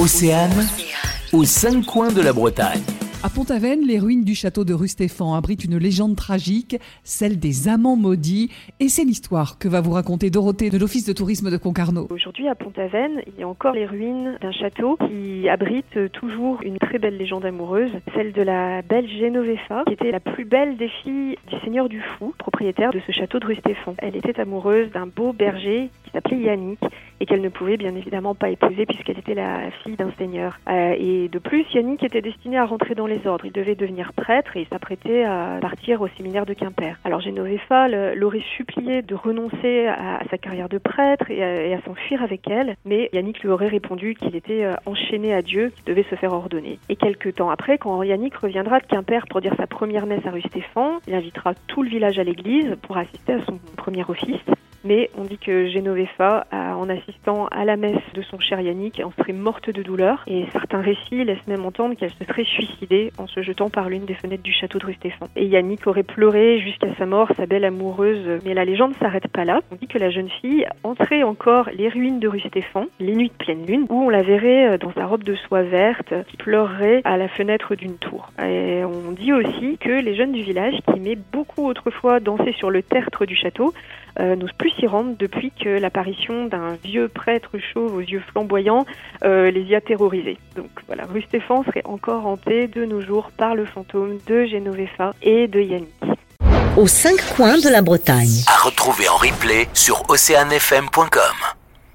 Océane, aux cinq coins de la Bretagne. À Pont-Aven, les ruines du château de Rustéphan abritent une légende tragique, celle des amants maudits, et c'est l'histoire que va vous raconter Dorothée de l'Office de tourisme de Concarneau. Aujourd'hui à Pont-Aven, il y a encore les ruines d'un château qui abrite toujours une très belle légende amoureuse, celle de la belle Genovefa, qui était la plus belle des filles du seigneur du Fou, propriétaire de ce château de Rustéphan. Elle était amoureuse d'un beau berger qui s'appelait Yannick et qu'elle ne pouvait bien évidemment pas épouser puisqu'elle était la fille d'un seigneur. Euh, et de plus, Yannick était destiné à rentrer dans les ordres. Il devait devenir prêtre et s'apprêtait à partir au séminaire de Quimper. Alors Genovefa l'aurait supplié de renoncer à, sa carrière de prêtre et à, s'enfuir avec elle, mais Yannick lui aurait répondu qu'il était euh, enchaîné à Dieu, qu'il devait se faire ordonner. Et quelques temps après, quand Yannick reviendra de Quimper pour dire sa première messe à Rue-Stéphane, il invitera tout le village à l'église pour assister à son premier office. Mais on dit que Genovefa, en assistant à la messe de son cher Yannick, en serait morte de douleur. Et certains récits laissent même entendre qu'elle se serait suicidée en se jetant par l'une des fenêtres du château de Rustéphan. Et Yannick aurait pleuré jusqu'à sa mort, sa belle amoureuse. Mais la légende s'arrête pas là. On dit que la jeune fille entrait encore les ruines de Rustéphan, les nuits de pleine lune, où on la verrait euh, dans sa robe de soie verte, qui pleurerait à la fenêtre d'une tour. Et on dit aussi que les jeunes du village, qui aimaient beaucoup autrefois danser sur le tertre du château, euh, n'osent plus s'y rendre depuis que l'apparition d'un vieux prêtre chauve aux yeux flamboyants euh, les y a terrorisés. Donc voilà, rue Stéphane serait encore hantée de nos jours par le fantôme de Genovefa et de Yannick. Aux cinq coins de la Bretagne. À retrouver en replay sur oceanfm.com.